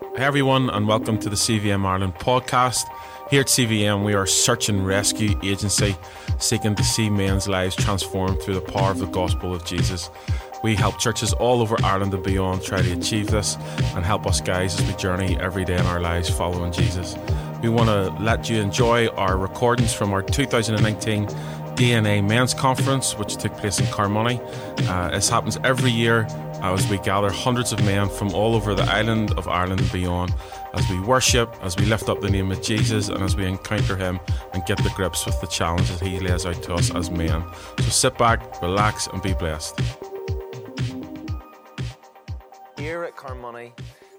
Hey everyone, and welcome to the CVM Ireland podcast. Here at CVM, we are a search and rescue agency seeking to see men's lives transformed through the power of the gospel of Jesus. We help churches all over Ireland and beyond try to achieve this and help us guys as we journey every day in our lives following Jesus. We want to let you enjoy our recordings from our 2019 DNA Men's Conference, which took place in Carnmoney. Uh, this happens every year as we gather hundreds of men from all over the island of Ireland and beyond as we worship, as we lift up the name of Jesus, and as we encounter Him and get the grips with the challenges He lays out to us as men. So sit back, relax, and be blessed. Here at Carnmoney,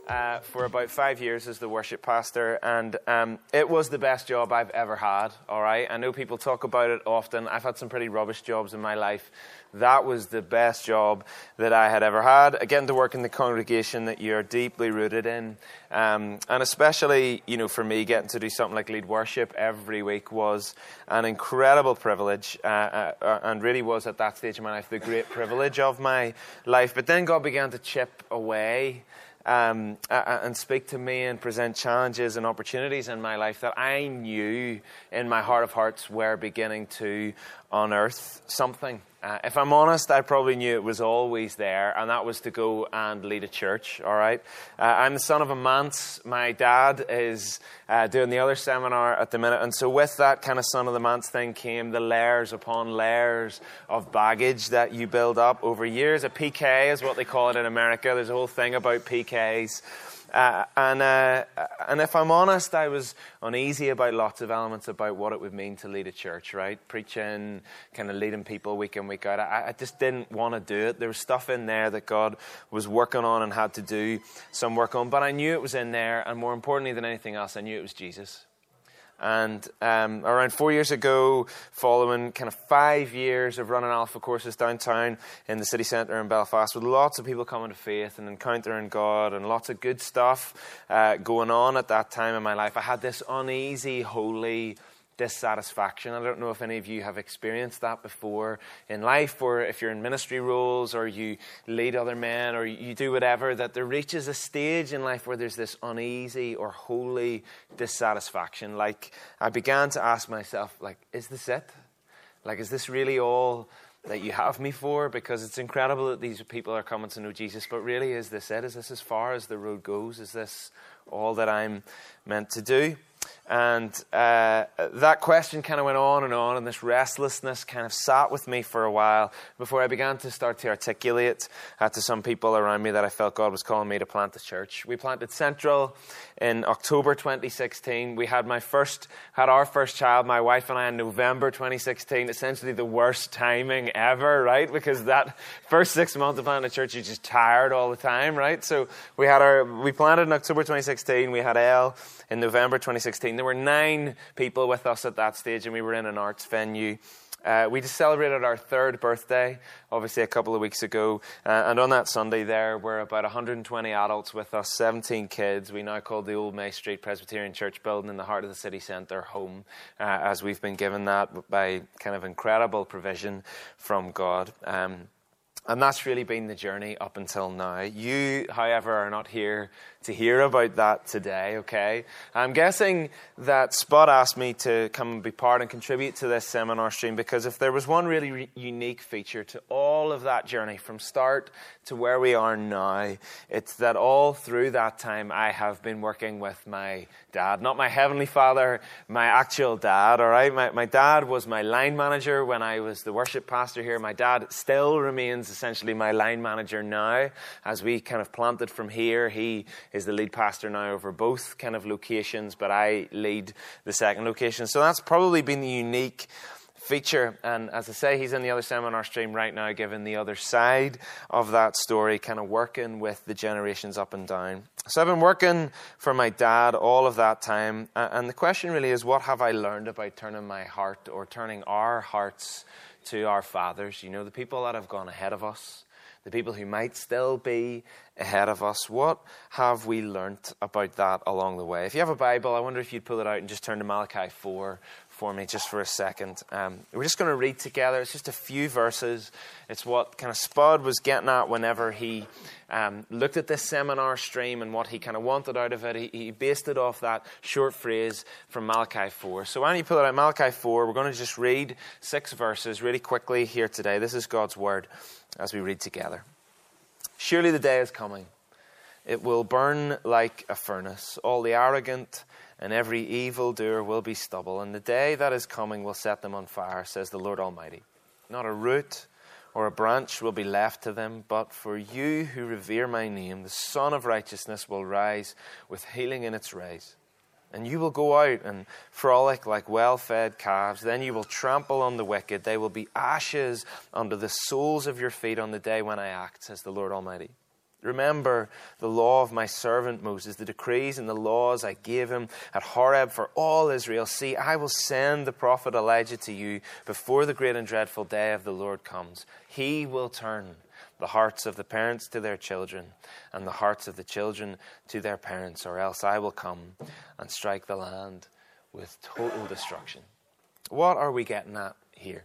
uh, for about five years as the worship pastor, and um, it was the best job I've ever had. All right, I know people talk about it often. I've had some pretty rubbish jobs in my life. That was the best job that I had ever had. Again, to work in the congregation that you're deeply rooted in, um, and especially, you know, for me, getting to do something like lead worship every week was an incredible privilege, uh, uh, uh and really was at that stage of my life the great privilege of my life. But then God began to chip away um, and speak to me and present challenges and opportunities in my life that I knew in my heart of hearts were beginning to unearth something. Uh, if I'm honest, I probably knew it was always there, and that was to go and lead a church, all right? Uh, I'm the son of a manse. My dad is uh, doing the other seminar at the minute, and so with that kind of son of the manse thing came the layers upon layers of baggage that you build up over years. A PK is what they call it in America. There's a whole thing about PKs. Uh, and, uh, and if I'm honest, I was uneasy about lots of elements about what it would mean to lead a church, right? Preaching, kind of leading people week in, week out. I, I just didn't want to do it. There was stuff in there that God was working on and had to do some work on, but I knew it was in there, and more importantly than anything else, I knew it was Jesus. And um, around four years ago, following kind of five years of running alpha courses downtown in the city centre in Belfast, with lots of people coming to faith and encountering God and lots of good stuff uh, going on at that time in my life, I had this uneasy, holy, dissatisfaction. I don't know if any of you have experienced that before in life, or if you're in ministry roles, or you lead other men, or you do whatever, that there reaches a stage in life where there's this uneasy or holy dissatisfaction. Like, I began to ask myself, like, is this it? Like, is this really all that you have me for? Because it's incredible that these people are coming to know Jesus, but really, is this it? Is this as far as the road goes? Is this all that I'm meant to do? And uh, that question kind of went on and on, and this restlessness kind of sat with me for a while before I began to start to articulate uh, to some people around me that I felt God was calling me to plant a church. We planted Central in October 2016. We had my first, had our first child, my wife and I, in November 2016. Essentially, the worst timing ever, right? Because that first six months of planting a church, you're just tired all the time, right? So we had our, we planted in October 2016. We had Elle in November 2016. There were nine people with us at that stage, and we were in an arts venue. Uh, we just celebrated our third birthday, obviously, a couple of weeks ago. Uh, and on that Sunday, there were about 120 adults with us, 17 kids. We now call the Old May Street Presbyterian Church building in the heart of the city centre home, uh, as we've been given that by kind of incredible provision from God. Um, and that's really been the journey up until now. You, however, are not here to hear about that today, okay? I'm guessing that Spot asked me to come and be part and contribute to this seminar stream because if there was one really re- unique feature to all of that journey from start to where we are now, it's that all through that time I have been working with my dad, not my heavenly father, my actual dad, all right? My, my dad was my line manager when I was the worship pastor here. My dad still remains essentially my line manager now as we kind of planted from here. He is the lead pastor now over both kind of locations, but I lead the second location. So that's probably been the unique feature. And as I say, he's in the other seminar stream right now, giving the other side of that story, kind of working with the generations up and down. So I've been working for my dad all of that time. And the question really is what have I learned about turning my heart or turning our hearts to our fathers? You know, the people that have gone ahead of us the people who might still be ahead of us. What have we learnt about that along the way? If you have a Bible, I wonder if you'd pull it out and just turn to Malachi 4 for me just for a second. Um, we're just going to read together. It's just a few verses. It's what kind of Spud was getting at whenever he um, looked at this seminar stream and what he kind of wanted out of it. He, he, based it off that short phrase from Malachi 4. So, why don't you pull it out? Malachi 4. We're going to just read six verses really quickly here today. This is God's word as we read together. Surely the day is coming. It will burn like a furnace. All the arrogant and every evil doer will be stubble. And the day that is coming will set them on fire, says the Lord Almighty. Not a root or a branch will be left to them, but for you who revere my name, the Sun of Righteousness will rise with healing in its rays. And you will go out and frolic like well fed calves. Then you will trample on the wicked. They will be ashes under the soles of your feet on the day when I act, says the Lord Almighty. Remember the law of my servant Moses, the decrees and the laws I gave him at Horeb for all Israel. See, I will send the prophet Elijah to you before the great and dreadful day of the Lord comes. He will turn the hearts of the parents to their children, and the hearts of the children to their parents, or else I will come and strike the land with total destruction. What are we getting at here?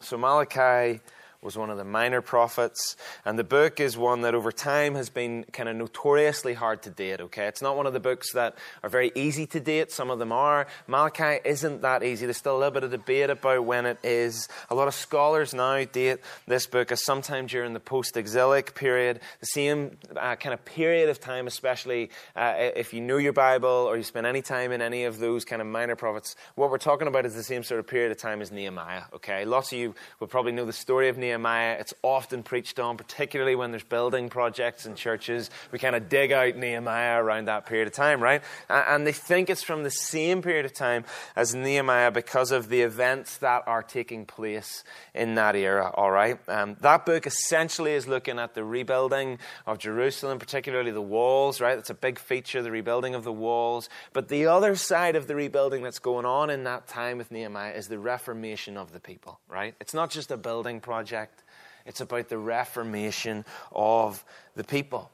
So, Malachi was one of the minor prophets. And the book is one that over time has been kind of notoriously hard to date, okay? It's not one of the books that are very easy to date. Some of them are. Malachi isn't that easy. There's still a little bit of debate about when it is. A lot of scholars now date this book as sometime during the post exilic period, the same uh, kind of period of time, especially uh, if you know your Bible or you spend any time in any of those kind of minor prophets. What we're talking about is the same sort of period of time as Nehemiah, okay? Lots of you will probably know the story of Nehemiah. Nehemiah. It's often preached on, particularly when there's building projects in churches. We kind of dig out Nehemiah around that period of time, right? And they think it's from the same period of time as Nehemiah because of the events that are taking place in that era, all right? Um, that book essentially is looking at the rebuilding of Jerusalem, particularly the walls, right? That's a big feature, the rebuilding of the walls. But the other side of the rebuilding that's going on in that time with Nehemiah is the reformation of the people, right? It's not just a building project it's about the reformation of the people.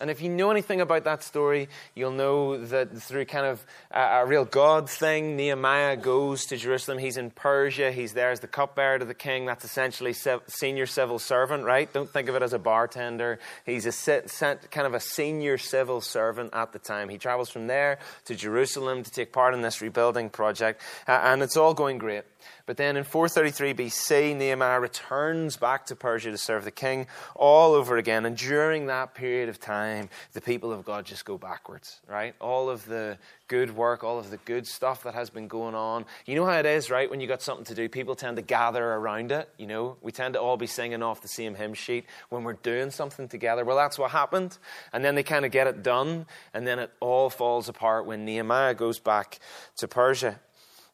And if you know anything about that story, you'll know that through kind of a, a, real God thing, Nehemiah goes to Jerusalem. He's in Persia. He's there as the cupbearer to the king. That's essentially se- senior civil servant, right? Don't think of it as a bartender. He's a se- kind of a senior civil servant at the time. He travels from there to Jerusalem to take part in this rebuilding project, uh, and it's all going great. But then in 433 BC, Nehemiah returns back to Persia to serve the king all over again. And during that period of time, the people of God just go backwards, right? All of the good work, all of the good stuff that has been going on. You know how it is, right? When you got something to do, people tend to gather around it. You know, we tend to all be singing off the same hymn sheet when we're doing something together. Well, that's what happened. And then they kind of get it done, and then it all falls apart when Nehemiah goes back to Persia.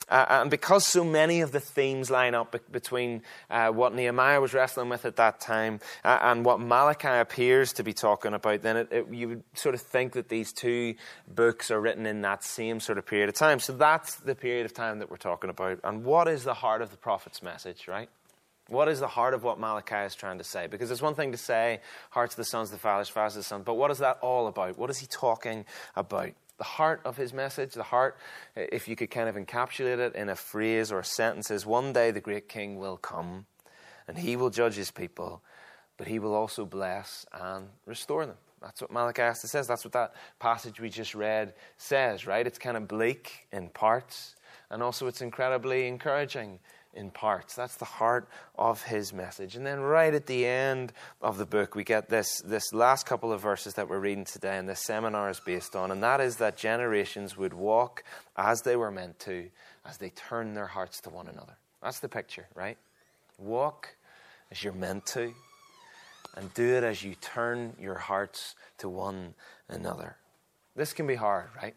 Uh, and because so many of the themes line up be- between uh, what Nehemiah was wrestling with at that time uh, and what Malachi appears to be talking about, then it, it, you would sort of think that these two books are written in that same sort of period of time. So that's the period of time that we're talking about. And what is the heart of the prophet's message, right? What is the heart of what Malachi is trying to say? Because it's one thing to say, hearts of the sons, the fathers, fathers of the sons, but what is that all about? What is he talking about? The heart of his message, the heart, if you could kind of encapsulate it in a phrase or a sentence, is one day the great king will come and he will judge his people, but he will also bless and restore them. That's what Malachi says. That's what that passage we just read says, right? It's kind of bleak in parts, and also it's incredibly encouraging in parts. That's the heart of his message. And then right at the end of the book, we get this, this last couple of verses that we're reading today, and this seminar is based on, and that is that generations would walk as they were meant to, as they turn their hearts to one another. That's the picture, right? Walk as you're meant to, and do it as you turn your hearts to one another. This can be hard, right?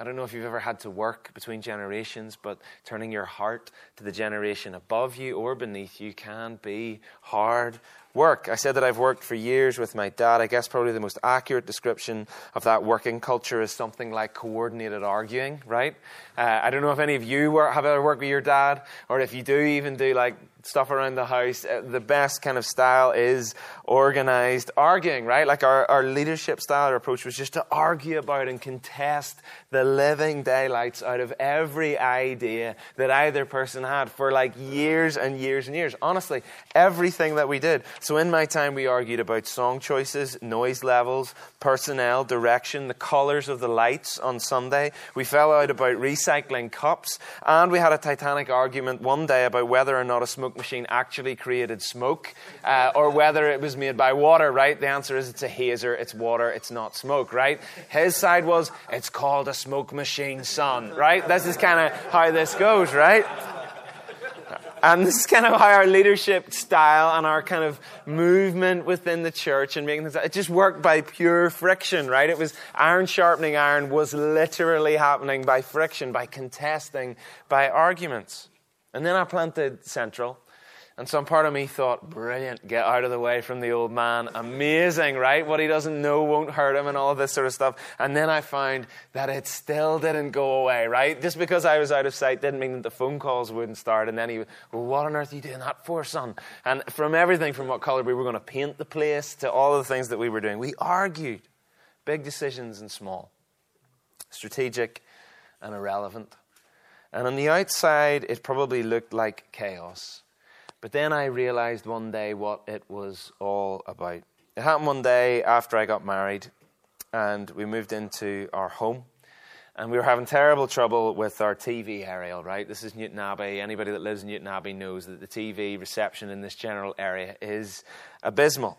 I don't know if you've ever had to work between generations, but turning your heart to the generation above you or beneath you can be hard work. I said that I've worked for years with my dad. I guess probably the most accurate description of that working culture is something like coordinated arguing, right? Uh, I don't know if any of you have ever worked with your dad, or if you do even do like stuff around the house. Uh, the best kind of style is organized arguing, right? Like our, our leadership style, our approach was just to argue about and contest the living daylights out of every idea that either person had for like years and years and years. Honestly, everything that we did. So in my time, we argued about song choices, noise levels, personnel, direction, the colors of the lights on Sunday. We fell out about recycling cups, and we had a titanic argument one day about whether or not a smoke machine actually created smoke uh, or whether it was made by water, right? The answer is it's a hazer, it's water, it's not smoke, right? His side was it's called a smoke machine, son, right? This is kind of how this goes, right? And this is kind of how our leadership style and our kind of movement within the church and making things, it just worked by pure friction, right? It was iron sharpening iron was literally happening by friction, by contesting, by arguments. And then I planted Central. And some part of me thought, brilliant, get out of the way from the old man. Amazing, right? What he doesn't know won't hurt him and all this sort of stuff. And then I found that it still didn't go away, right? Just because I was out of sight didn't mean that the phone calls wouldn't start. And then he, well, what on earth are you doing that for, son? And from everything from what color we were going to paint the place to all the things that we were doing, we argued. Big decisions and small, strategic and irrelevant. And on the outside, it probably looked like chaos. But then I realized one day what it was all about. It happened one day after I got married, and we moved into our home. And we were having terrible trouble with our TV aerial, right? This is Newtownabbey. Anybody that lives in Newtownabbey knows that the TV reception in this general area is abysmal.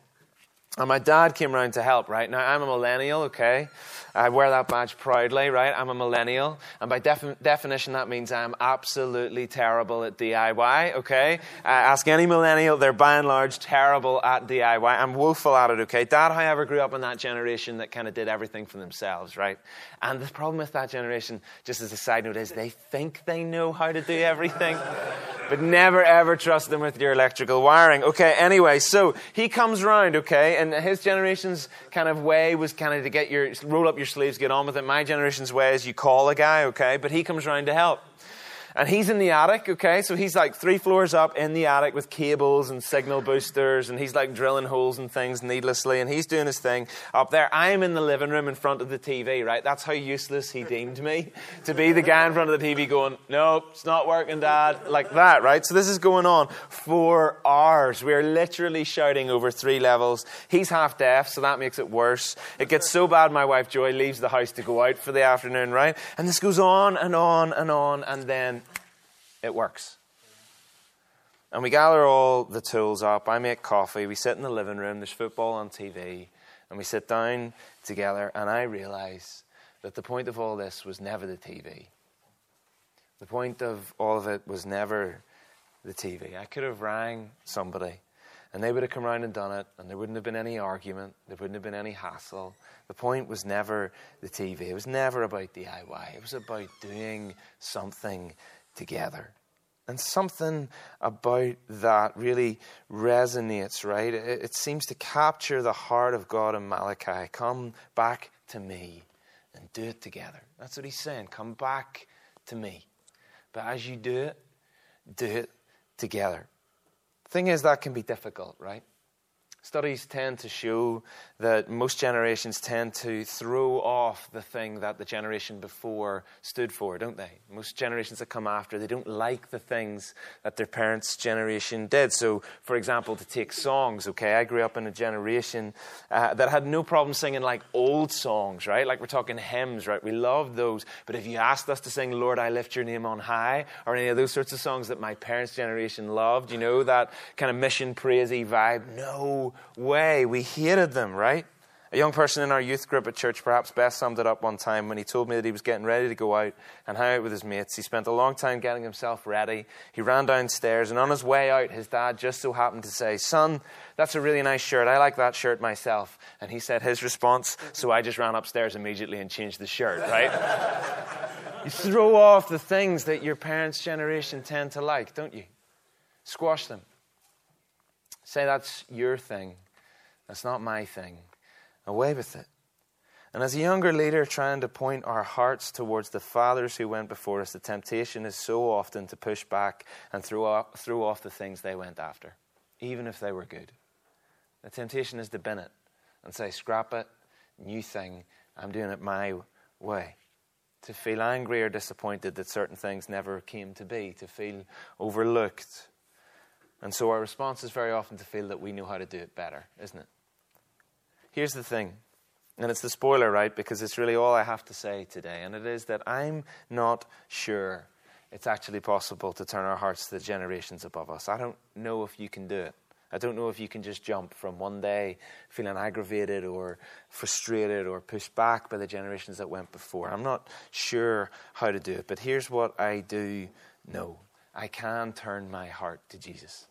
And my dad came around to help, right? Now, I'm a millennial, okay? I wear that badge proudly, right? I'm a millennial. And by defi- definition, that means I'm absolutely terrible at DIY, okay? Uh, ask any millennial, they're by and large terrible at DIY. I'm woeful at it, okay? Dad, however, grew up in that generation that kind of did everything for themselves, right? And the problem with that generation, just as a side note, is they think they know how to do everything, but never ever trust them with your electrical wiring. Okay, anyway, so he comes round, okay? And his generation's kind of way was kind of to get your roll up your sleeves, get on with it. My generation's way is you call a guy, okay, but he comes around to help. And he's in the attic, okay? So he's like three floors up in the attic with cables and signal boosters, and he's like drilling holes and things needlessly, and he's doing his thing up there. I'm in the living room in front of the TV, right? That's how useless he deemed me to be the guy in front of the TV going, Nope, it's not working, Dad, like that, right? So this is going on for hours. We're literally shouting over three levels. He's half deaf, so that makes it worse. It gets so bad, my wife Joy leaves the house to go out for the afternoon, right? And this goes on and on and on, and then it works. And we gather all the tools up. I make coffee. We sit in the living room. There's football on TV. And we sit down together. And I realize that the point of all this was never the TV. The point of all of it was never the TV. I could have rang somebody and they would have come around and done it, and there wouldn't have been any argument, there wouldn't have been any hassle. The point was never the TV, it was never about DIY, it was about doing something together. And something about that really resonates, right? It, it, seems to capture the heart of God in Malachi. Come back to me and do it together. That's what he's saying. Come back to me. But as you do it, do it together. Thing is, that can be difficult, right? Studies tend to show that most generations tend to throw off the thing that the generation before stood for, don't they? Most generations that come after, they don't like the things that their parents' generation did. So, for example, to take songs, okay, I grew up in a generation uh, that had no problem singing like old songs, right? Like we're talking hymns, right? We loved those. But if you asked us to sing Lord, I Lift Your Name on High, or any of those sorts of songs that my parents' generation loved, you know, that kind of mission praisey vibe, no way. We hated them, right? A young person in our youth group at church perhaps best summed it up one time when he told me that he was getting ready to go out and hang out with his mates. He spent a long time getting himself ready. He ran downstairs, and on his way out, his dad just so happened to say, Son, that's a really nice shirt. I like that shirt myself. And he said his response, So I just ran upstairs immediately and changed the shirt, right? you throw off the things that your parents' generation tend to like, don't you? Squash them. Say that's your thing. That's not my thing. Away with it. And as a younger leader trying to point our hearts towards the fathers who went before us, the temptation is so often to push back and throw off, throw off the things they went after, even if they were good. The temptation is to bin it and say, scrap it, new thing, I'm doing it my way. To feel angry or disappointed that certain things never came to be, to feel overlooked. And so our response is very often to feel that we know how to do it better, isn't it? Here's the thing and it's the spoiler, right? Because it's really all I have to say today. And it is that I'm not sure it's actually possible to turn our hearts to the generations above us. I don't know if you can do it. I don't know if you can just jump from one day feeling aggravated or frustrated or pushed back by the generations that went before. I'm not sure how to do it. But here's what I do know I can turn my heart to Jesus.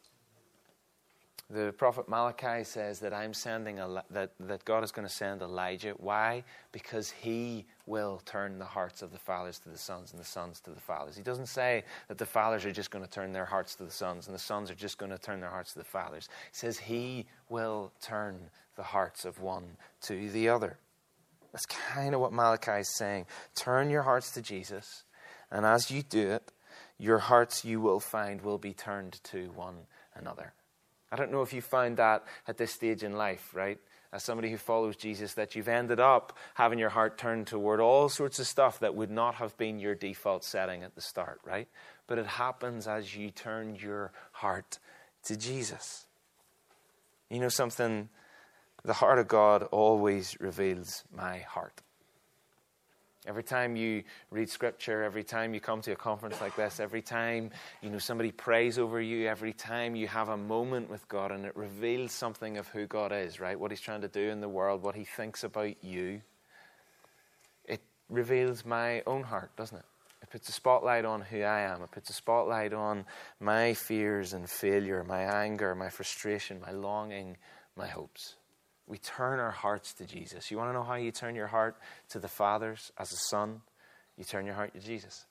The prophet Malachi says that I'm sending that, that God is going to send Elijah. Why? Because he will turn the hearts of the fathers to the sons and the sons to the fathers. He doesn't say that the fathers are just going to turn their hearts to the sons and the sons are just going to turn their hearts to the fathers. He says he will turn the hearts of one to the other. That's kind of what Malachi is saying. Turn your hearts to Jesus, and as you do it, your hearts you will find will be turned to one another. I don't know if you find that at this stage in life, right? As somebody who follows Jesus, that you've ended up having your heart turned toward all sorts of stuff that would not have been your default setting at the start, right? But it happens as you turn your heart to Jesus. You know something? The heart of God always reveals my heart. Every time you read scripture, every time you come to a conference like this, every time you know somebody prays over you, every time you have a moment with God and it reveals something of who God is, right? What he's trying to do in the world, what he thinks about you. It reveals my own heart, doesn't it? It puts a spotlight on who I am. It puts a spotlight on my fears and failure, my anger, my frustration, my longing, my hopes we turn our hearts to Jesus. You want to know how you turn your heart to the Father's as a son? You turn your heart to Jesus.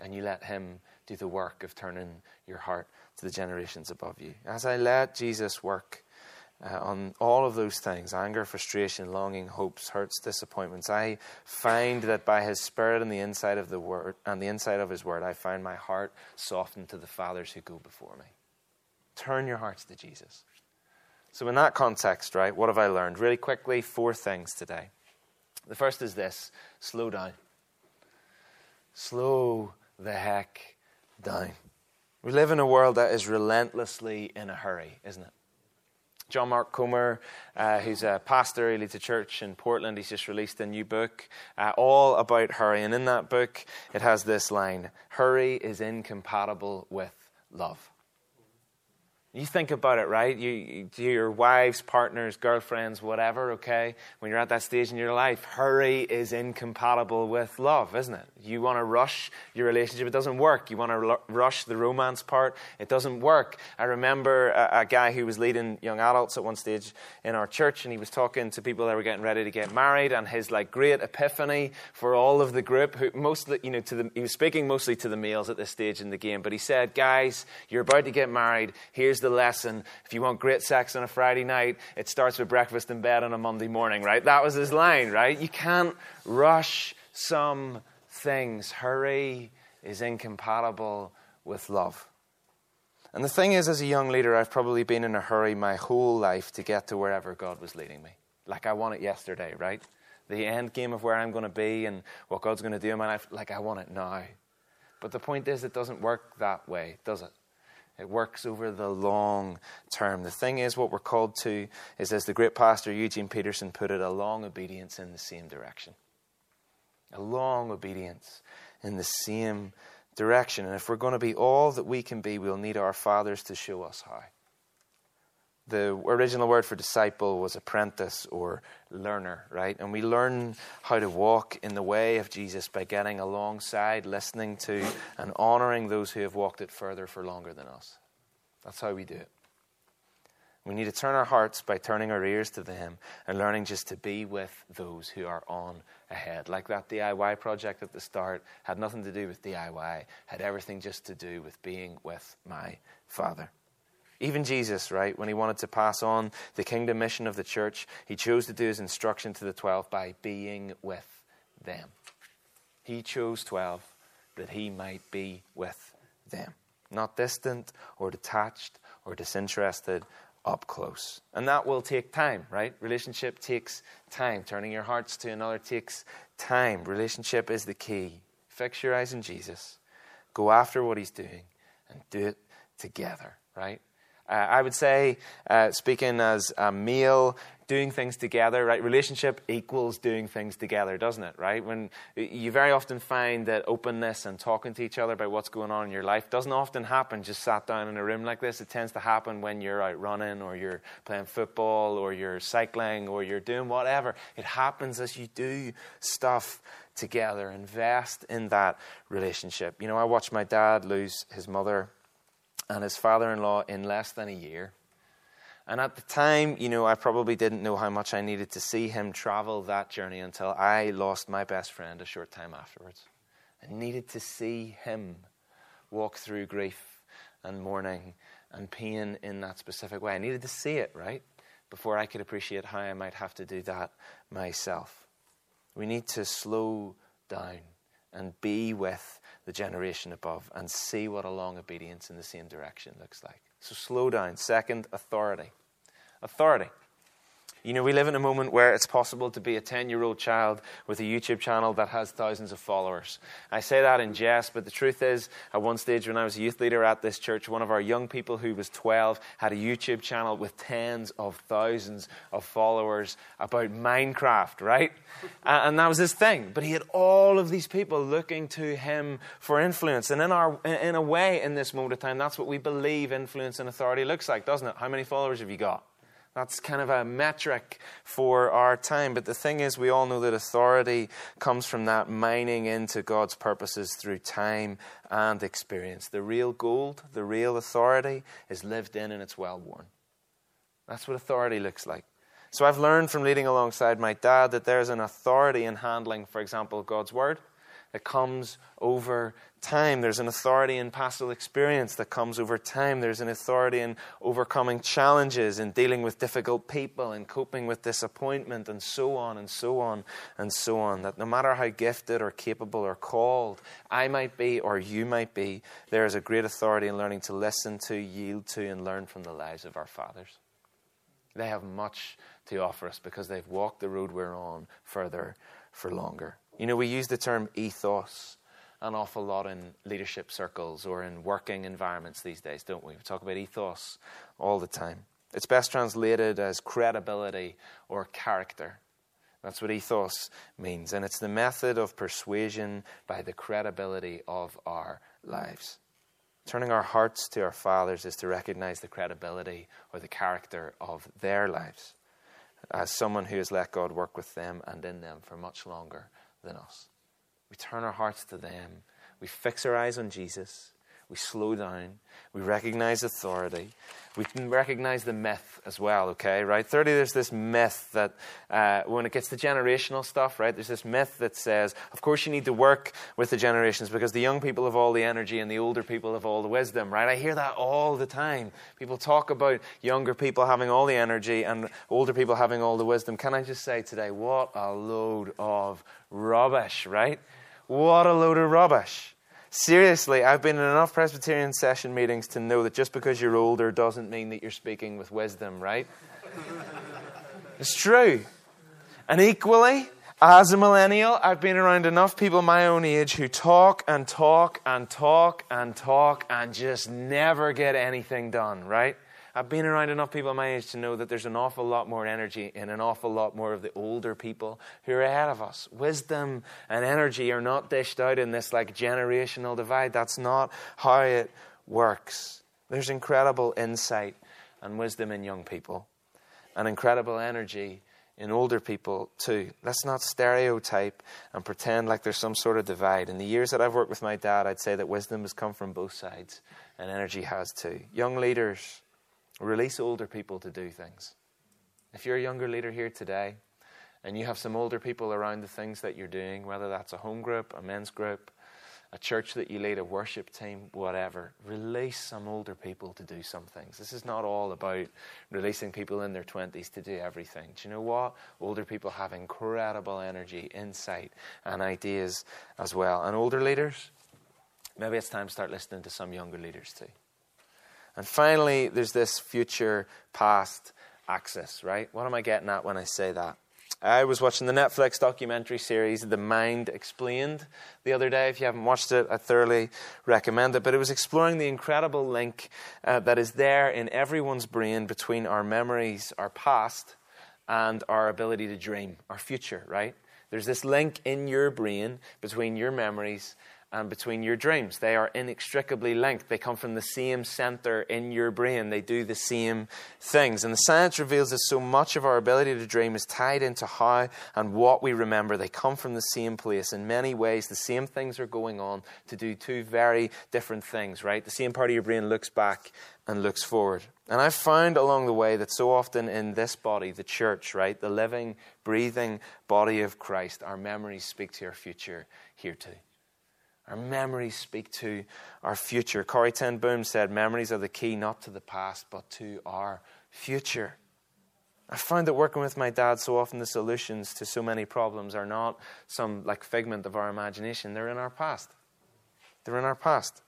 And you let Him do the work of turning your heart to the generations above you. As I let Jesus work uh, on all of those things anger, frustration, longing, hopes, hurts, disappointments I find that by His Spirit and the inside of the Word, and the inside of His Word, I find my heart softened to the fathers who go before me. Turn your hearts to Jesus. So, in that context, right, what have I learned? Really quickly, four things today. The first is this slow down. Slow the heck down. We live in a world that is relentlessly in a hurry, isn't it? John Mark Comer, uh, who's a pastor, he leads a church in Portland. He's just released a new book, uh, all about hurry. And in that book, it has this line Hurry is incompatible with love. You think about it, right? You, you, your wives, partners, girlfriends, whatever, okay? When you're at that stage in your life, hurry is incompatible with love, isn't it? You want to rush your relationship, it doesn't work. You want to r- rush the romance part, it doesn't work. I remember a, a, guy who was leading young adults at one stage in our church, and he was talking to people that were getting ready to get married, and his like great epiphany for all of the group, who mostly, you know, to the, he was speaking mostly to the males at this stage in the game, but he said, Guys, you're about to get married. Here's the lesson. If you want great sex on a Friday night, it starts with breakfast in bed on a Monday morning, right? That was his line, right? You can't rush some things. Hurry is incompatible with love. And the thing is, as a young leader, I've probably been in a hurry my whole life to get to wherever God was leading me. Like I want it yesterday, right? The end game of where I'm going to be and what God's going to do in my life, like I want it now. But the point is, it doesn't work that way, does it? It works over the long term. The thing is, what we're called to is, as the great pastor Eugene Peterson put it, a long obedience in the same direction. A long obedience in the same direction. And if we're going to be all that we can be, we'll need our fathers to show us how. The original word for disciple was apprentice or learner, right? And we learn how to walk in the way of Jesus by getting alongside, listening to, and honoring those who have walked it further for longer than us. That's how we do it. We need to turn our hearts by turning our ears to the Him and learning just to be with those who are on ahead. Like that DIY project at the start had nothing to do with DIY, had everything just to do with being with my Father. Even Jesus, right, when he wanted to pass on the kingdom mission of the church, he chose to do his instruction to the 12 by being with them. He chose 12 that he might be with them, not distant or detached or disinterested, up close. And that will take time, right? Relationship takes time. Turning your hearts to another takes time. Relationship is the key. Fix your eyes on Jesus. Go after what he's doing and do it together, right? Uh, I would say, uh, speaking as a male, doing things together, right? Relationship equals doing things together, doesn't it, right? When you very often find that openness and talking to each other about what's going on in your life doesn't often happen just sat down in a room like this. It tends to happen when you're out running or you're playing football or you're cycling or you're doing whatever. It happens as you do stuff together. Invest in that relationship. You know, I watched my dad lose his mother and his father in law in less than a year. And at the time, you know, I probably didn't know how much I needed to see him travel that journey until I lost my best friend a short time afterwards. I needed to see him walk through grief and mourning and pain in that specific way. I needed to see it, right? Before I could appreciate how I might have to do that myself. We need to slow down and be with the generation above and see what a long obedience in the same direction looks like. So slow down. Second, authority. Authority. You know, we live in a moment where it's possible to be a 10 year old child with a YouTube channel that has thousands of followers. I say that in jest, but the truth is, at one stage when I was a youth leader at this church, one of our young people who was 12 had a YouTube channel with tens of thousands of followers about Minecraft, right? and that was his thing. But he had all of these people looking to him for influence. And in, our, in a way, in this moment of time, that's what we believe influence and authority looks like, doesn't it? How many followers have you got? That's kind of a metric for our time. But the thing is, we all know that authority comes from that mining into God's purposes through time and experience. The real gold, the real authority, is lived in and it's well worn. That's what authority looks like. So I've learned from leading alongside my dad that there's an authority in handling, for example, God's word that comes over time. There's an authority in pastoral experience that comes over time. There's an authority in overcoming challenges, in dealing with difficult people, in coping with disappointment, and so on and so on and so on. That no matter how gifted or capable or called I might be or you might be, there is a great authority in learning to listen to, yield to, and learn from the lives of our fathers. They have much to offer us because they've walked the road we're on further for longer. You know, we use the term ethos an awful lot in leadership circles or in working environments these days, don't we? We talk about ethos all the time. It's best translated as credibility or character. That's what ethos means. And it's the method of persuasion by the credibility of our lives. Turning our hearts to our fathers is to recognize the credibility or the character of their lives as someone who has let God work with them and in them for much longer than us. We turn our hearts to them. We fix our eyes on Jesus. We slow down. We recognize authority. We can recognize the myth as well, okay, right? Thirdly, there's this myth that uh, when it gets to generational stuff, right, there's this myth that says, of course, you need to work with the generations because the young people have all the energy and the older people have all the wisdom, right? I hear that all the time. People talk about younger people having all the energy and older people having all the wisdom. Can I just say today, what a load of rubbish, right? What a load of rubbish. Seriously, I've been in enough Presbyterian session meetings to know that just because you're older doesn't mean that you're speaking with wisdom, right? it's true. And equally, as a millennial, I've been around enough people my own age who talk and talk and talk and talk and just never get anything done, right? I've been around enough people my age to know that there's an awful lot more energy in an awful lot more of the older people who are ahead of us. Wisdom and energy are not dished out in this like generational divide. That's not how it works. There's incredible insight and wisdom in young people, and incredible energy in older people too. Let's not stereotype and pretend like there's some sort of divide. In the years that I've worked with my dad, I'd say that wisdom has come from both sides, and energy has too. Young leaders, Release older people to do things. If you're a younger leader here today and you have some older people around the things that you're doing, whether that's a home group, a men's group, a church that you lead, a worship team, whatever. Release some older people to do some things. This is not all about releasing people in their 20s to do everything. Do you know what? Older people have incredible energy, insight, and ideas as well. And older leaders, maybe it's time to start listening to some younger leaders too. And finally, there's this future past axis, right? What am I getting at when I say that? I was watching the Netflix documentary series The Mind Explained the other day. If you haven't watched it, I thoroughly recommend it. But it was exploring the incredible link uh, that is there in everyone's brain between our memories, our past, and our ability to dream, our future, right? There's this link in your brain between your memories and between your dreams. They are inextricably linked. They come from the same center in your brain. They do the same things. And the science reveals that so much of our ability to dream is tied into how and what we remember. They come from the same place. In many ways, the same things are going on to do two very different things, right? The same part of your brain looks back and looks forward. And I've found along the way that so often in this body, the church, right, the living, breathing body of Christ, our memories speak to our future here too. Our memories speak to our future. Corrie Ten Boom said, Memories are the key not to the past, but to our future. I find that working with my dad, so often the solutions to so many problems are not some like figment of our imagination. They're in our past. They're in our past.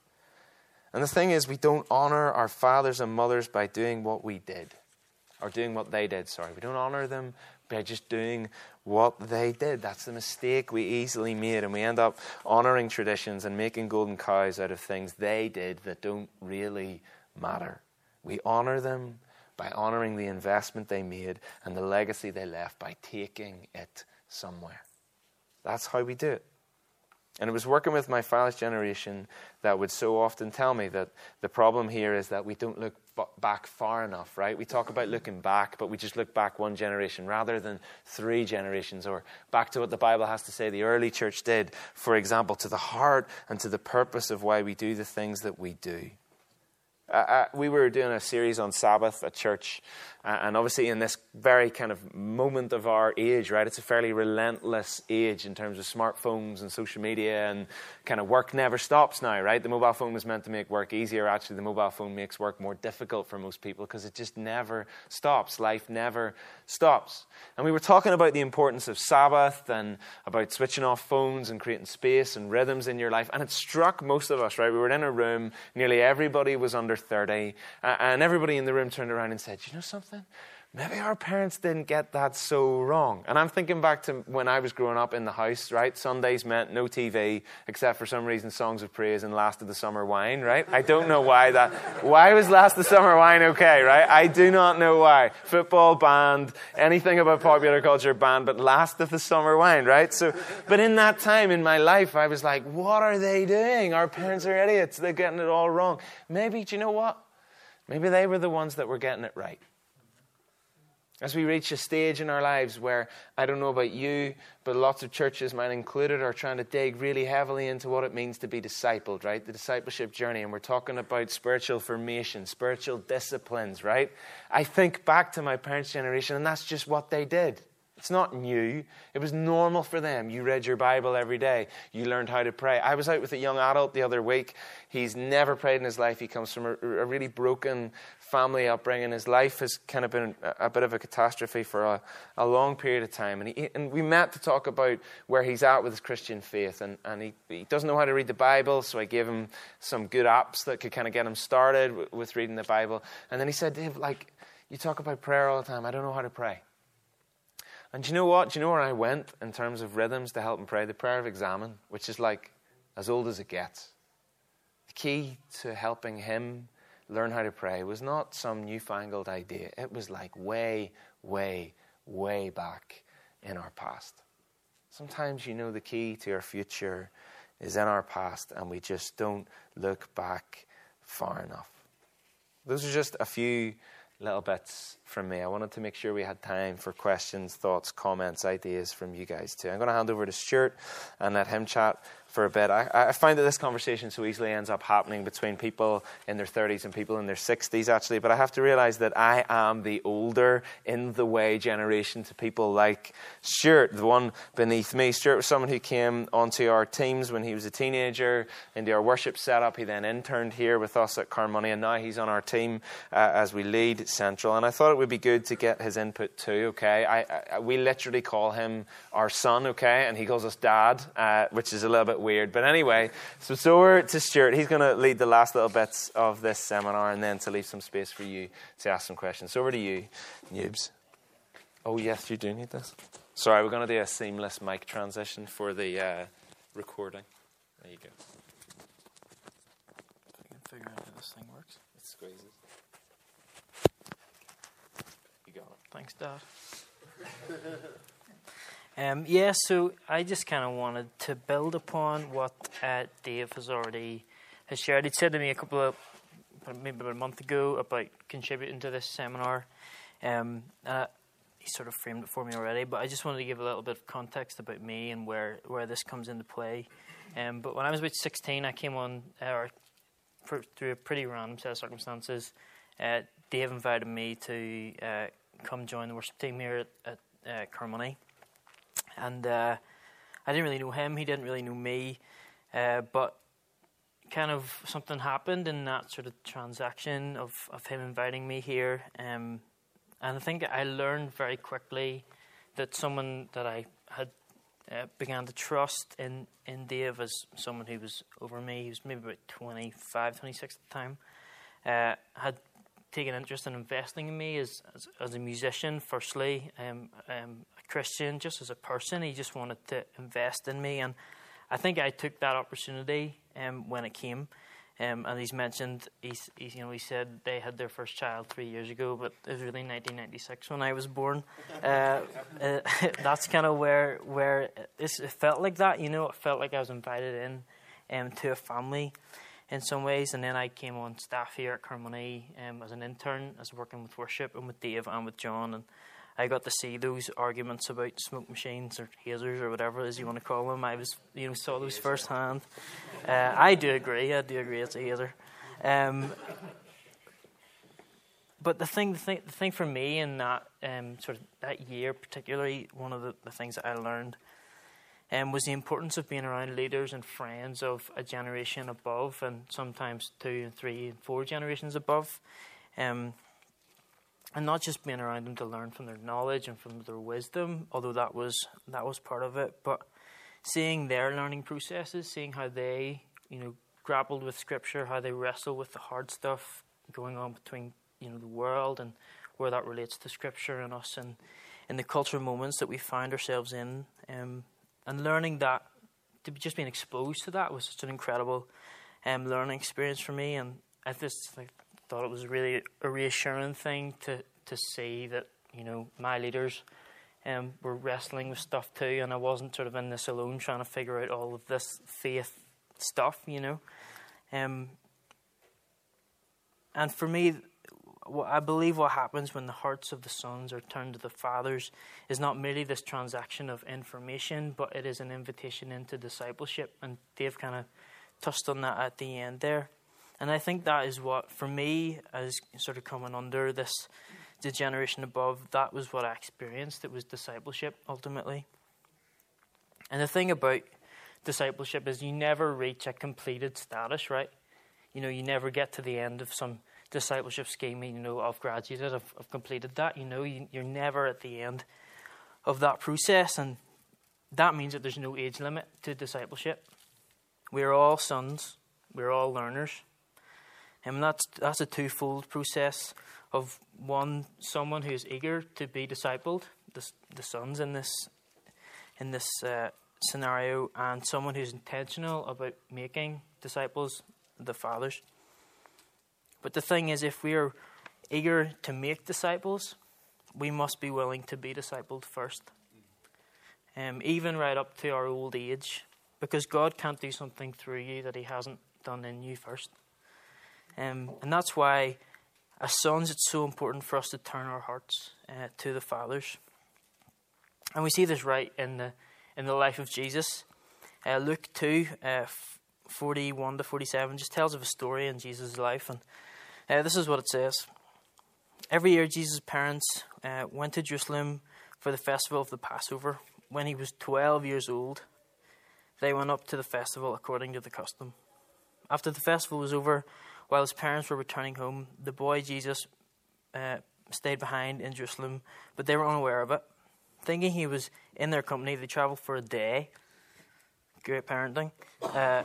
And the thing is, we don't honor our fathers and mothers by doing what we did, or doing what they did, sorry. We don't honor them by just doing what they did. That's the mistake we easily made, and we end up honoring traditions and making golden cows out of things they did that don't really matter. We honor them by honoring the investment they made and the legacy they left by taking it somewhere. That's how we do it. And it was working with my father's generation that would so often tell me that the problem here is that we don't look back far enough, right? We talk about looking back, but we just look back one generation rather than three generations, or back to what the Bible has to say the early church did, for example, to the heart and to the purpose of why we do the things that we do. Uh, we were doing a series on Sabbath at church, and obviously in this very kind of moment of our age, right? It's a fairly relentless age in terms of smartphones and social media, and kind of work never stops now, right? The mobile phone was meant to make work easier. Actually, the mobile phone makes work more difficult for most people because it just never stops. Life never stops. And we were talking about the importance of Sabbath and about switching off phones and creating space and rhythms in your life, and it struck most of us, right? We were in a room, nearly everybody was under 30. And everybody in the room turned around and said, You know something? Maybe our parents didn't get that so wrong. And I'm thinking back to when I was growing up in the house, right? Sundays meant no TV, except for some reason songs of praise and Last of the Summer Wine, right? I don't know why that. Why was Last of the Summer Wine okay, right? I do not know why. Football banned, anything about popular culture banned, but Last of the Summer Wine, right? So, but in that time in my life, I was like, what are they doing? Our parents are idiots. They're getting it all wrong. Maybe, do you know what? Maybe they were the ones that were getting it right. As we reach a stage in our lives where, I don't know about you, but lots of churches, mine included, are trying to dig really heavily into what it means to be discipled, right? The discipleship journey. And we're talking about spiritual formation, spiritual disciplines, right? I think back to my parents' generation, and that's just what they did. It's not new. It was normal for them. You read your Bible every day. You learned how to pray. I was out with a young adult the other week. He's never prayed in his life. He comes from a, a really broken family upbringing. His life has kind of been a, a bit of a catastrophe for a, a long period of time. And, he, and, we met to talk about where he's at with his Christian faith. And, and he, he, doesn't know how to read the Bible, so I gave him some good apps that could kind of get him started with, with reading the Bible. And then he said, Dave, like, you talk about prayer all the time. I don't know how to pray. And you know what? Do you know where I went in terms of rhythms to help him pray? The prayer of examen, which is like as old as it gets. The key to helping him learn how to pray was not some newfangled idea. It was like way, way, way back in our past. Sometimes you know the key to our future is in our past and we just don't look back far enough. Those are just a few little bits from me. I wanted to make sure we had time for questions, thoughts, comments, ideas from you guys too. I'm going to hand over to Stuart and let him chat for a bit. I, I find that this conversation so easily ends up happening between people in their 30s and people in their 60s, actually. But I have to realize that I am the older, in the way generation to people like Stuart, the one beneath me. Stuart was someone who came onto our teams when he was a teenager, into our worship setup. He then interned here with us at Carnmoney, and now he's on our team uh, as we lead Central. And I thought it would be good to get his input too, okay? I, I, we literally call him our son, okay? And he calls us dad, uh, which is a little bit weird. But anyway, so, so we're to Stuart. He's going to lead the last little bits of this seminar and then to leave some space for you to ask some questions. So over to you, noobs. Oh, yes, you do need this. Sorry, we're going to do a seamless mic transition for the uh, recording. There you go. If I can figure out how this thing works. It squeezes. You got it. Thanks, Dad. Um, yeah, so I just kind of wanted to build upon what uh, Dave has already has shared. He'd said to me a couple of maybe about a month ago about contributing to this seminar. Um, uh, he sort of framed it for me already, but I just wanted to give a little bit of context about me and where, where this comes into play. Um, but when I was about 16, I came on, uh, or for, through a pretty random set of circumstances, uh, Dave invited me to uh, come join the worship team here at, at uh, Carnmoney. And uh, I didn't really know him, he didn't really know me, uh, but kind of something happened in that sort of transaction of, of him inviting me here. Um, and I think I learned very quickly that someone that I had uh, began to trust in, in Dave as someone who was over me, he was maybe about 25, 26 at the time, uh, had taken interest in investing in me as, as, as a musician, firstly, um, um, Christian, just as a person. He just wanted to invest in me. And I think I took that opportunity um, when it came. Um, and he's mentioned, he's, he's, you know, he said they had their first child three years ago, but it was really 1996 when I was born. Uh, uh, that's kind of where where it felt like that. You know, it felt like I was invited in um, to a family in some ways. And then I came on staff here at Carnmoney um, as an intern, as working with worship and with Dave and with John. And I got to see those arguments about smoke machines or hazers or whatever it is you want to call them. I was, you know, saw those firsthand. Uh, I do agree. I do agree it's a hazer. Um, but the thing, the thing, the thing for me in that um, sort of that year, particularly, one of the, the things that I learned um, was the importance of being around leaders and friends of a generation above, and sometimes two and three and four generations above. Um, and not just being around them to learn from their knowledge and from their wisdom, although that was that was part of it, but seeing their learning processes, seeing how they, you know, grappled with scripture, how they wrestle with the hard stuff going on between, you know, the world and where that relates to scripture and us and in the cultural moments that we find ourselves in. Um, and learning that, to be just being exposed to that was such an incredible um, learning experience for me. And I just like, thought it was really a reassuring thing to, to see that, you know, my leaders um, were wrestling with stuff too, and I wasn't sort of in this alone trying to figure out all of this faith stuff, you know. Um, and for me, I believe what happens when the hearts of the sons are turned to the fathers is not merely this transaction of information, but it is an invitation into discipleship. And Dave kind of touched on that at the end there. And I think that is what, for me, as sort of coming under this the generation above, that was what I experienced. It was discipleship ultimately. And the thing about discipleship is you never reach a completed status, right? You know, you never get to the end of some discipleship scheme, you know, I've graduated, I've, I've completed that, you know, you, you're never at the end of that process. And that means that there's no age limit to discipleship. We're all sons, we're all learners. And that's, that's a twofold process of one, someone who's eager to be discipled, the, the sons in this, in this uh, scenario, and someone who's intentional about making disciples, the fathers. But the thing is, if we are eager to make disciples, we must be willing to be discipled first. Um, even right up to our old age, because God can't do something through you that He hasn't done in you first. Um, and that's why as sons, it's so important for us to turn our hearts uh, to the fathers. And we see this right in the, in the life of Jesus. Uh, Luke 2, uh, 41 to 47, just tells of a story in Jesus' life. And uh, this is what it says Every year, Jesus' parents uh, went to Jerusalem for the festival of the Passover. When he was 12 years old, they went up to the festival according to the custom. After the festival was over, while his parents were returning home, the boy Jesus uh, stayed behind in Jerusalem, but they were unaware of it. Thinking he was in their company, they traveled for a day. Great parenting. Uh,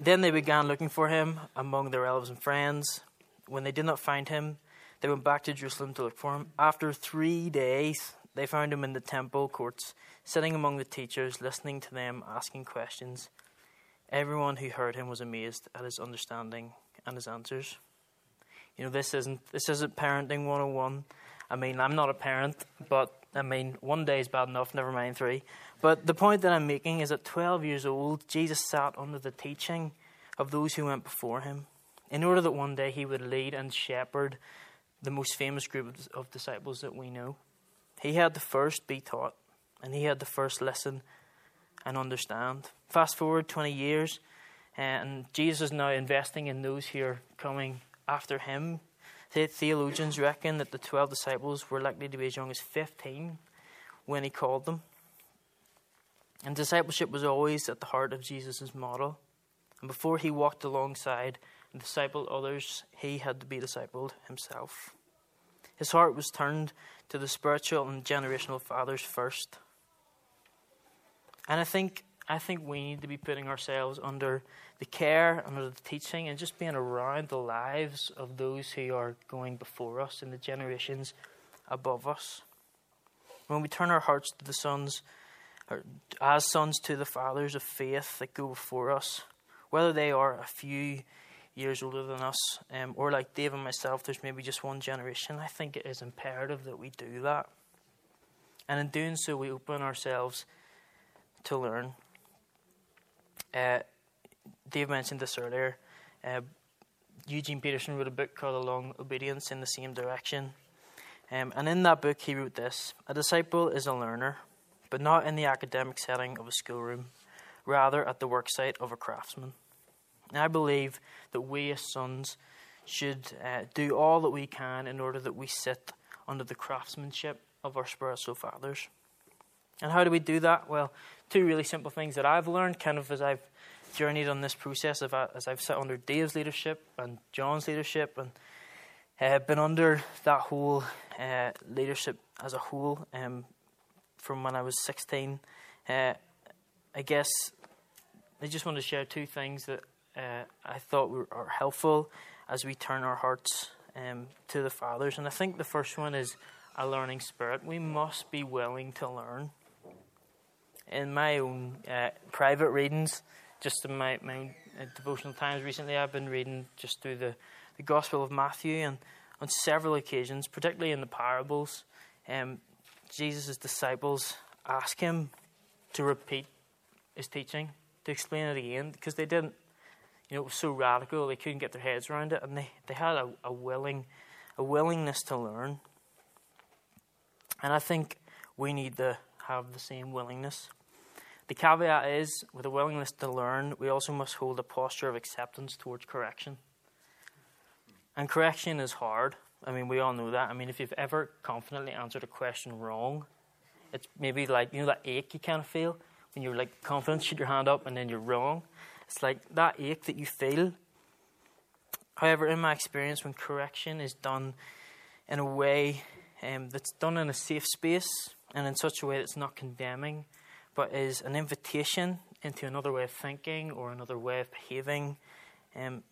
then they began looking for him among their relatives and friends. When they did not find him, they went back to Jerusalem to look for him. After three days, they found him in the temple courts, sitting among the teachers, listening to them, asking questions. Everyone who heard him was amazed at his understanding and his answers. You know, this isn't this isn't parenting 101. I mean, I'm not a parent, but I mean, one day is bad enough, never mind three. But the point that I'm making is at 12 years old, Jesus sat under the teaching of those who went before him, in order that one day he would lead and shepherd the most famous group of disciples that we know. He had to first be taught, and he had to first listen and understand. Fast forward 20 years, and Jesus is now investing in those who are coming after him. The theologians reckon that the 12 disciples were likely to be as young as 15 when he called them. And discipleship was always at the heart of Jesus' model. And before he walked alongside and discipled others, he had to be discipled himself. His heart was turned to the spiritual and generational fathers first. And I think I think we need to be putting ourselves under the care, under the teaching, and just being around the lives of those who are going before us and the generations above us. When we turn our hearts to the sons, or as sons to the fathers of faith that go before us, whether they are a few years older than us, um, or like Dave and myself, there's maybe just one generation, I think it is imperative that we do that. And in doing so, we open ourselves to learn. Uh, Dave mentioned this earlier. Uh, Eugene Peterson wrote a book called A Long Obedience in the Same Direction. Um, and in that book, he wrote this A disciple is a learner, but not in the academic setting of a schoolroom, rather at the worksite of a craftsman. And I believe that we as sons should uh, do all that we can in order that we sit under the craftsmanship of our spiritual fathers. And how do we do that? Well, two really simple things that I've learned kind of as I've journeyed on this process, of, uh, as I've sat under Dave's leadership and John's leadership and uh, been under that whole uh, leadership as a whole um, from when I was 16. Uh, I guess I just want to share two things that uh, I thought were, are helpful as we turn our hearts um, to the fathers. And I think the first one is a learning spirit. We must be willing to learn in my own uh, private readings, just in my, my own uh, devotional times recently, I've been reading just through the, the Gospel of Matthew, and on several occasions, particularly in the parables, um, Jesus' disciples ask him to repeat his teaching, to explain it again, because they didn't, you know, it was so radical, they couldn't get their heads around it, and they, they had a, a willing, a willingness to learn. And I think we need to have the same willingness. The caveat is, with a willingness to learn, we also must hold a posture of acceptance towards correction. And correction is hard. I mean, we all know that. I mean, if you've ever confidently answered a question wrong, it's maybe like, you know, that ache you kind of feel when you're like confident, shoot your hand up, and then you're wrong. It's like that ache that you feel. However, in my experience, when correction is done in a way um, that's done in a safe space and in such a way that's not condemning, but is an invitation into another way of thinking or another way of behaving um,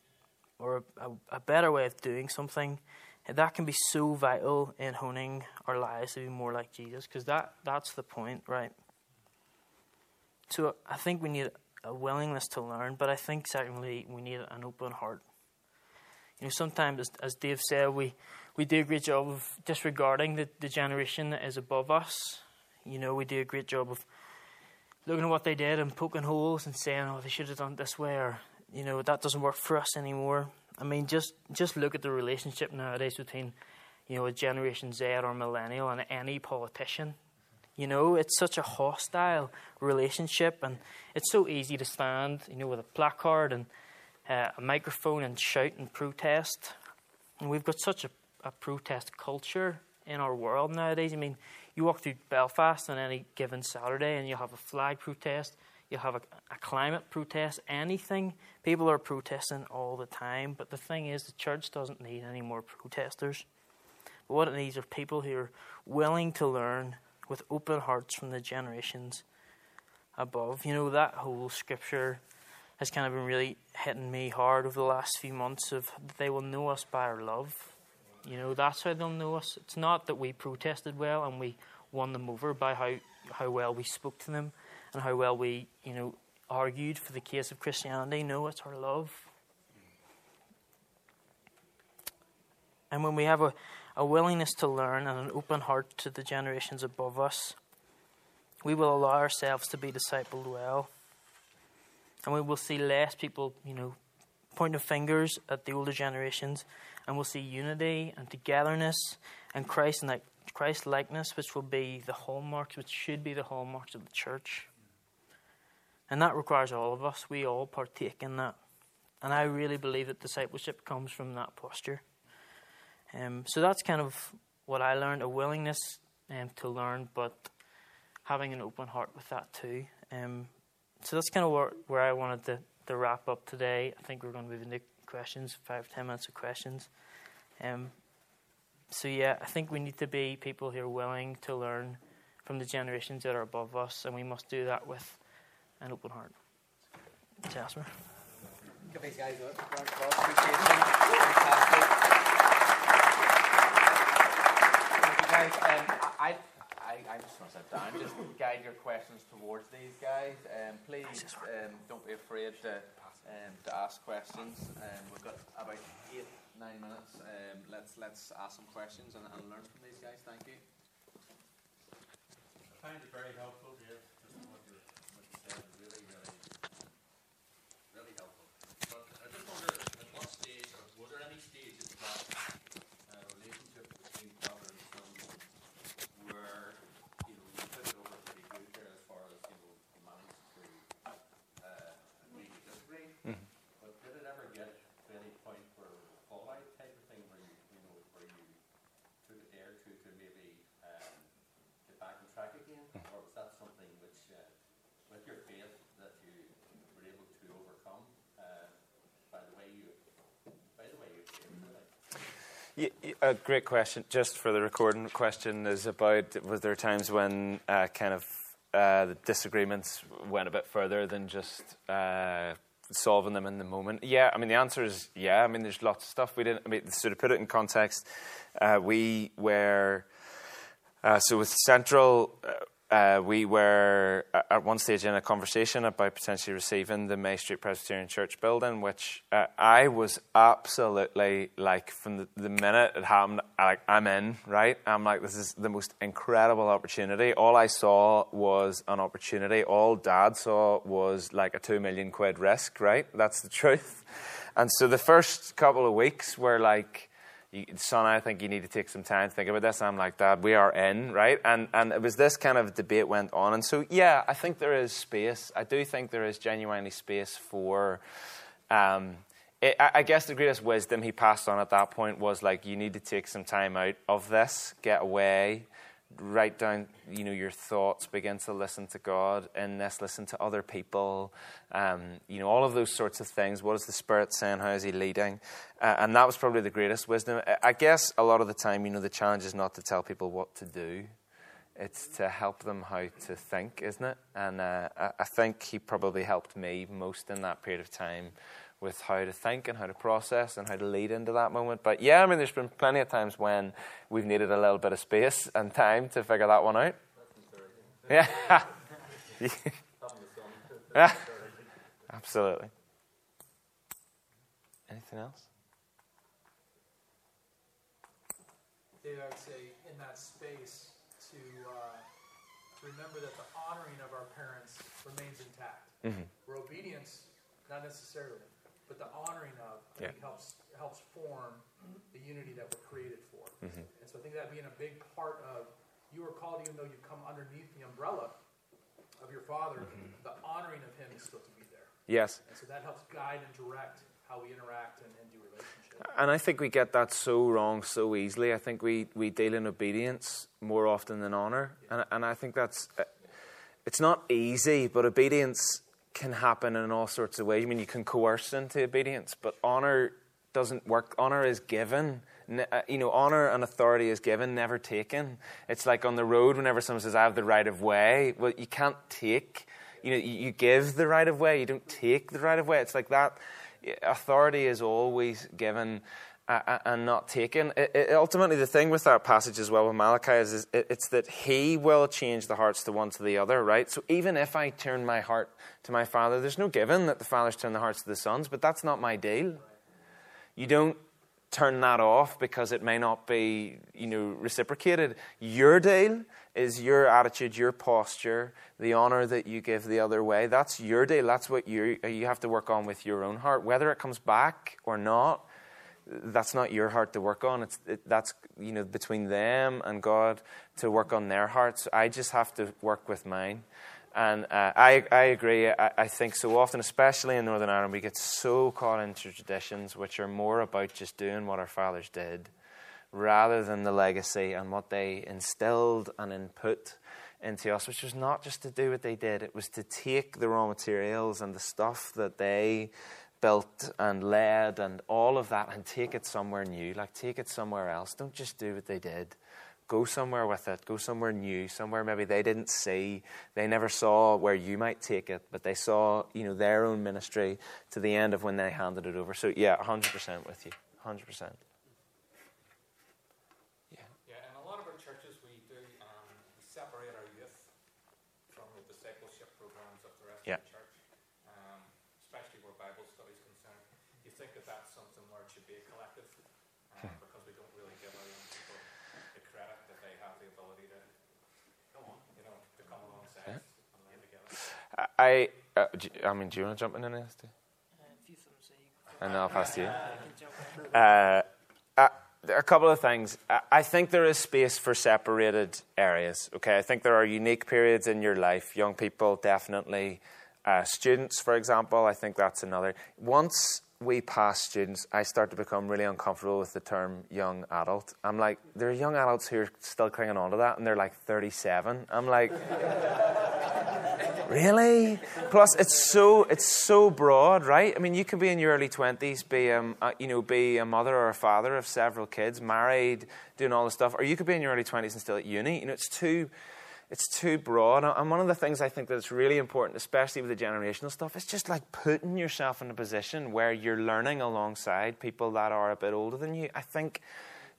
or a, a, better way of doing something. That can be so vital in honing our lives to be more like Jesus because that, that's the point, right? So I think we need a willingness to learn, but I think secondly we need an open heart. You know, sometimes, as, as Dave said, we, we do a great job of disregarding the, the generation that is above us. You know, we do a great job of looking at what they did and poking holes and saying, oh, they should have done it this way, or, you know, that doesn't work for us anymore. I mean, just just look at the relationship nowadays between, you know, a Generation Z or millennial and any politician. You know, it's such a hostile relationship, and it's so easy to stand, you know, with a placard and uh, a microphone and shout and protest. And we've got such a, a protest culture in our world nowadays. I mean, you walk through Belfast on any given Saturday, and you'll have a flag protest, you'll have a, a climate protest, anything. People are protesting all the time. But the thing is, the church doesn't need any more protesters. But what it needs are people who are willing to learn with open hearts from the generations above. You know, that whole scripture has kind of been really hitting me hard over the last few months of they will know us by our love. You know, that's how they'll know us. It's not that we protested well and we won them over by how, how well we spoke to them and how well we, you know, argued for the case of Christianity. No, it's our love. And when we have a, a willingness to learn and an open heart to the generations above us, we will allow ourselves to be discipled well. And we will see less people, you know, pointing fingers at the older generations, and we'll see unity and togetherness and Christ and Christ likeness, which will be the hallmarks, which should be the hallmarks of the church. And that requires all of us. We all partake in that. And I really believe that discipleship comes from that posture. Um, so that's kind of what I learned a willingness um, to learn, but having an open heart with that too. Um, so that's kind of where, where I wanted to, to wrap up today. I think we're going to move into questions, five, ten minutes of questions. Um, so, yeah, I think we need to be people who are willing to learn from the generations that are above us, and we must do that with an open heart. Jasper. Thanks, guys. Um, I, I, I just want to sit down. Just guide your questions towards these guys. Um, please um, don't be afraid to, um, to ask questions. Um, we've got about eight, nine minutes. Um, let's let's ask some questions and, and learn from these guys. Thank you. I find it very helpful, Dave. Just what you what you said, really, really, really helpful. But I just wonder, at what stage, or was there any stages that a great question. Just for the recording, question is about was there times when uh, kind of uh, the disagreements went a bit further than just uh, solving them in the moment? Yeah, I mean the answer is yeah. I mean there's lots of stuff we didn't. I mean, so to put it in context, uh, we were uh, so with Central uh, uh, we were at one stage in a conversation about potentially receiving the May Street Presbyterian Church building, which uh, I was absolutely like from the, the minute it happened, like I'm in, right? I'm like, this is the most incredible opportunity. All I saw was an opportunity. All Dad saw was like a two million quid risk, right? That's the truth. And so the first couple of weeks were like son, I think you need to take some time to think about this. And I'm like, Dad, we are in, right? And and it was this kind of debate went on. And so, yeah, I think there is space. I do think there is genuinely space for. Um, it, I guess the greatest wisdom he passed on at that point was like, you need to take some time out of this, get away, write down you know your thoughts begin to listen to god in this listen to other people um, you know all of those sorts of things. What is the spirit saying? How is he leading? Uh, and that was probably the greatest wisdom. I guess a lot of the time you know the challenge is not to tell people what to do. It's to help them how to think isn't it? And uh, i think he probably helped me most in that period of time with how to think and how to process and how to lead into that moment. But yeah, I mean, there's been plenty of times when we've needed a little bit of space and time to figure that one out. Yeah. yeah. Absolutely. Anything else? Dave, I would say in that space to uh, remember that the honoring of our parents remains intact. Mm-hmm. Where obedience, not necessarily but the honoring of I think helps helps form the unity that we're created for. Mm-hmm. And so I think that being a big part of you are called even though you come underneath the umbrella of your father, Mm-hmm. the honoring of him is still to be there. Yes. And so that helps guide and direct how we interact and, and do relationships. And I think we get that so wrong so easily. I think we, we deal in obedience more often than honor. And, and I think that's, uh, it's not easy, but obedience can happen in all sorts of ways. I mean, you can coerce into obedience, but honor doesn't work. Honor is given. Uh, You know, honor and authority is given, never taken. It's like on the road whenever someone says, I have the right of way. Well, you can't take. You know, you give the right of way, you don't take the right of way. It's like that. Authority is always given and not taken. It, it, ultimately, the thing with that passage as well with Malachi is, is it, it's that he will change the hearts to one to the other, right? So even if I turn my heart to my father, there's no given that the fathers turn the hearts to the sons, but that's not my deal. You don't turn that off because it may not be, you know, reciprocated. Your deal is your attitude, your posture, the honor that you give the other way. That's your deal. That's what you you have to work on with your own heart, whether it comes back or not. That's not your heart to work on. It's it, that's you know between them and God to work on their hearts. I just have to work with mine. And uh, I, I agree. I, I think so often, especially in Northern Ireland, we get so caught into traditions which are more about just doing what our fathers did rather than the legacy and what they instilled and input into us, which was not just to do what they did, it was to take the raw materials and the stuff that they built and led and all of that and take it somewhere new, like take it somewhere else. Don't just do what they did. Go somewhere with it. Go somewhere new, somewhere maybe they didn't see. They never saw where you might take it, but they saw, you know, their own ministry to the end of when they handed it over. So yeah, 100% with you. 100%. Yeah, in a lot of our churches, we do um, we separate our youth from the discipleship programs of the rest Yeah. of the church, um, especially where Bible study is concerned. You think that that's something where it should be a collective, uh, Hmm. because we don't really give our young people the credit that they have the ability to, you know, to come alongside us and learn together. I, uh, I mean, do you want to jump in on this? And then I'll pass to you. I. Uh, uh, a couple of things. I- I think there is space for separated areas. Okay, I think there are unique periods in your life. Young people, definitely. Uh, students, for example, I think that's another. Once we pass students, I start to become really uncomfortable with the term young adult. I'm like, there are young adults who are still clinging on to that, and they're like 37. I'm like, Really? Plus, it's so it's so broad, right? I mean, you could be in your early twenties, be um, you know, be a mother or a father of several kids, married, doing all this stuff, or you could be in your early twenties and still at uni. You know, it's too it's too broad. And one of the things I think that's really important, especially with the generational stuff, is just like putting yourself in a position where you're learning alongside people that are a bit older than you. I think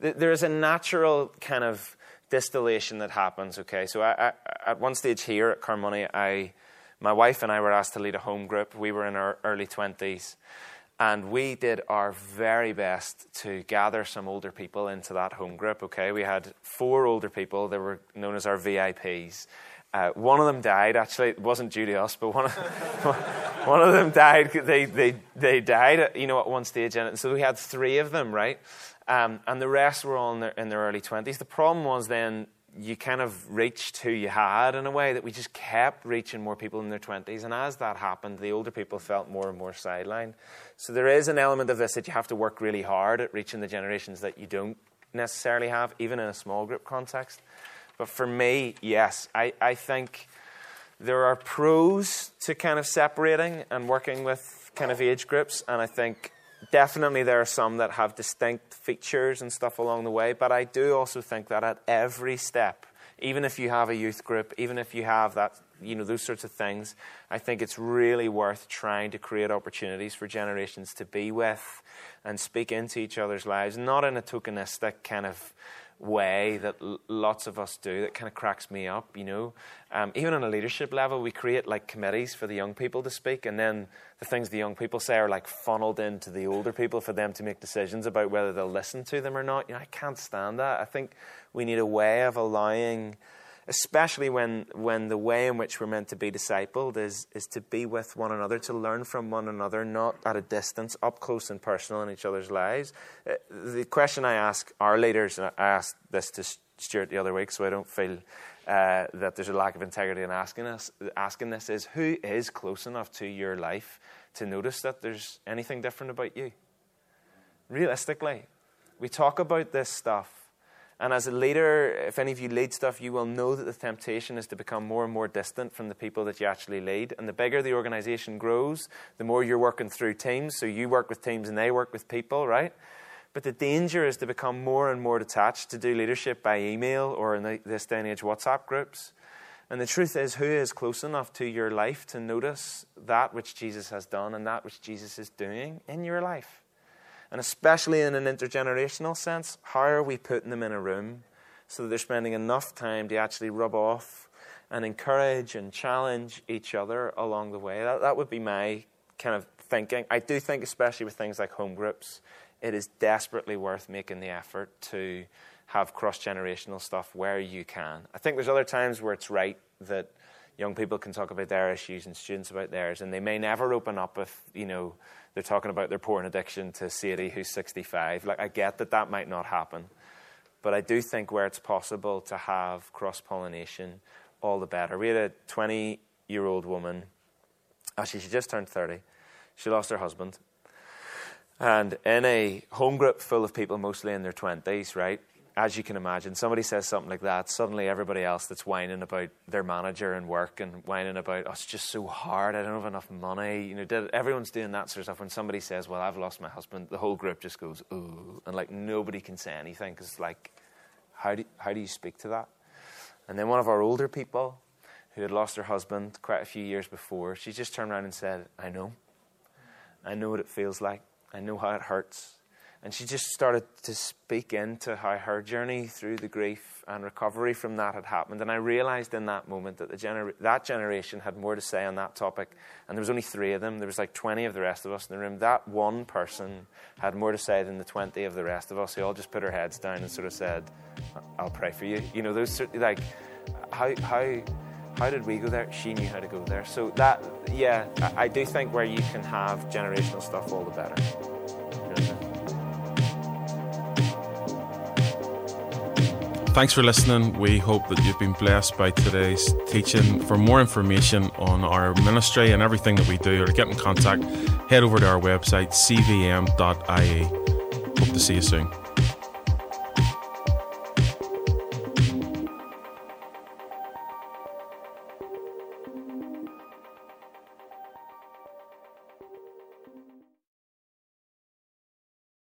th- there's a natural kind of distillation that happens. Okay, so I, I, at one stage here at Carnmoney, I, my wife and I were asked to lead a home group. We were in our early twenties, and we did our very best to gather some older people into that home group. Okay, we had four older people. They were known as our VIPs. Uh, one of them died. Actually, it wasn't due to us, but one of, one of them died. They, they, they died, you know, at one stage. And so we had three of them, right? Um, and the rest were all in their, in their early 20s. The problem was then you kind of reached who you had in a way that we just kept reaching more people in their 20s. And as that happened, the older people felt more and more sidelined. So there is an element of this that you have to work really hard at reaching the generations that you don't necessarily have, even in a small group context. But for me, yes, I, I think there are pros to kind of separating and working with kind of age groups, and I think definitely there are some that have distinct features and stuff along the way. But I do also think that at every step, even if you have a youth group, even if you have that, you know, those sorts of things, I think it's really worth trying to create opportunities for generations to be with and speak into each other's lives, not in a tokenistic kind of way that l- lots of us do that kind of cracks me up, you know. Um, even on a leadership level, we create like committees for the young people to speak, and then the things the young people say are like funneled into the older people for them to make decisions about whether they'll listen to them or not. You know, I can't stand that. I think we need a way of allowing especially when, when the way in which we're meant to be discipled is, is to be with one another, to learn from one another, not at a distance, up close and personal in each other's lives. Uh, the question I ask our leaders, and I asked this to Stuart the other week, so I don't feel uh, that there's a lack of integrity in asking us asking this is who is close enough to your life to notice that there's anything different about you realistically we talk about this stuff and as a leader if any of you lead stuff you will know that the temptation is to become more and more distant from the people that you actually lead and the bigger the organization grows the more you're working through teams so you work with teams and they work with people right but the danger is to become more and more detached, to do leadership by email or in this day and age, WhatsApp groups. And the truth is, who is close enough to your life to notice that which Jesus has done and that which Jesus is doing in your life? And especially in an intergenerational sense, how are we putting them in a room so that they're spending enough time to actually rub off and encourage and challenge each other along the way? That, that would be my kind of thinking. I do think, especially with things like home groups, it is desperately worth making the effort to have cross generational stuff where you can. I think there's other times where it's right that young people can talk about their issues and students about theirs, and they may never open up if you know they're talking about their porn addiction to Sadie, who's 65. Like I get that that might not happen, but I do think where it's possible to have cross pollination, all the better. We had a 20 year old woman. Actually, she just turned 30. She lost her husband and in a home group full of people mostly in their 20s, right? As you can imagine, somebody says something like that, suddenly everybody else that's whining about their manager and work and whining about, oh, it's just so hard, I don't have enough money. You know, everyone's doing that sort of stuff. When somebody says, well, I've lost my husband, the whole group just goes, ooh. And like nobody can say anything because, like, how do, how do you speak to that? And then one of our older people who had lost her husband quite a few years before, she just turned around and said, I know. I know what it feels like. I know how it hurts. And she just started to speak into how her journey through the grief and recovery from that had happened. And I realized in that moment that gener- that generation had more to say on that topic. And there was only three of them. There was like 20 of the rest of us in the room. That one person had more to say than the 20 of the rest of us who all just put our heads down and sort of said, I'll pray for you. You know, those, like, how, how, how did we go there? She knew how to go there. So that, yeah, I do think where you can have generational stuff, all the better. Thanks for listening. We hope that you've been blessed by today's teaching. For more information on our ministry and everything that we do, or to get in contact, head over to our website, cvm.ie. Hope to see you soon.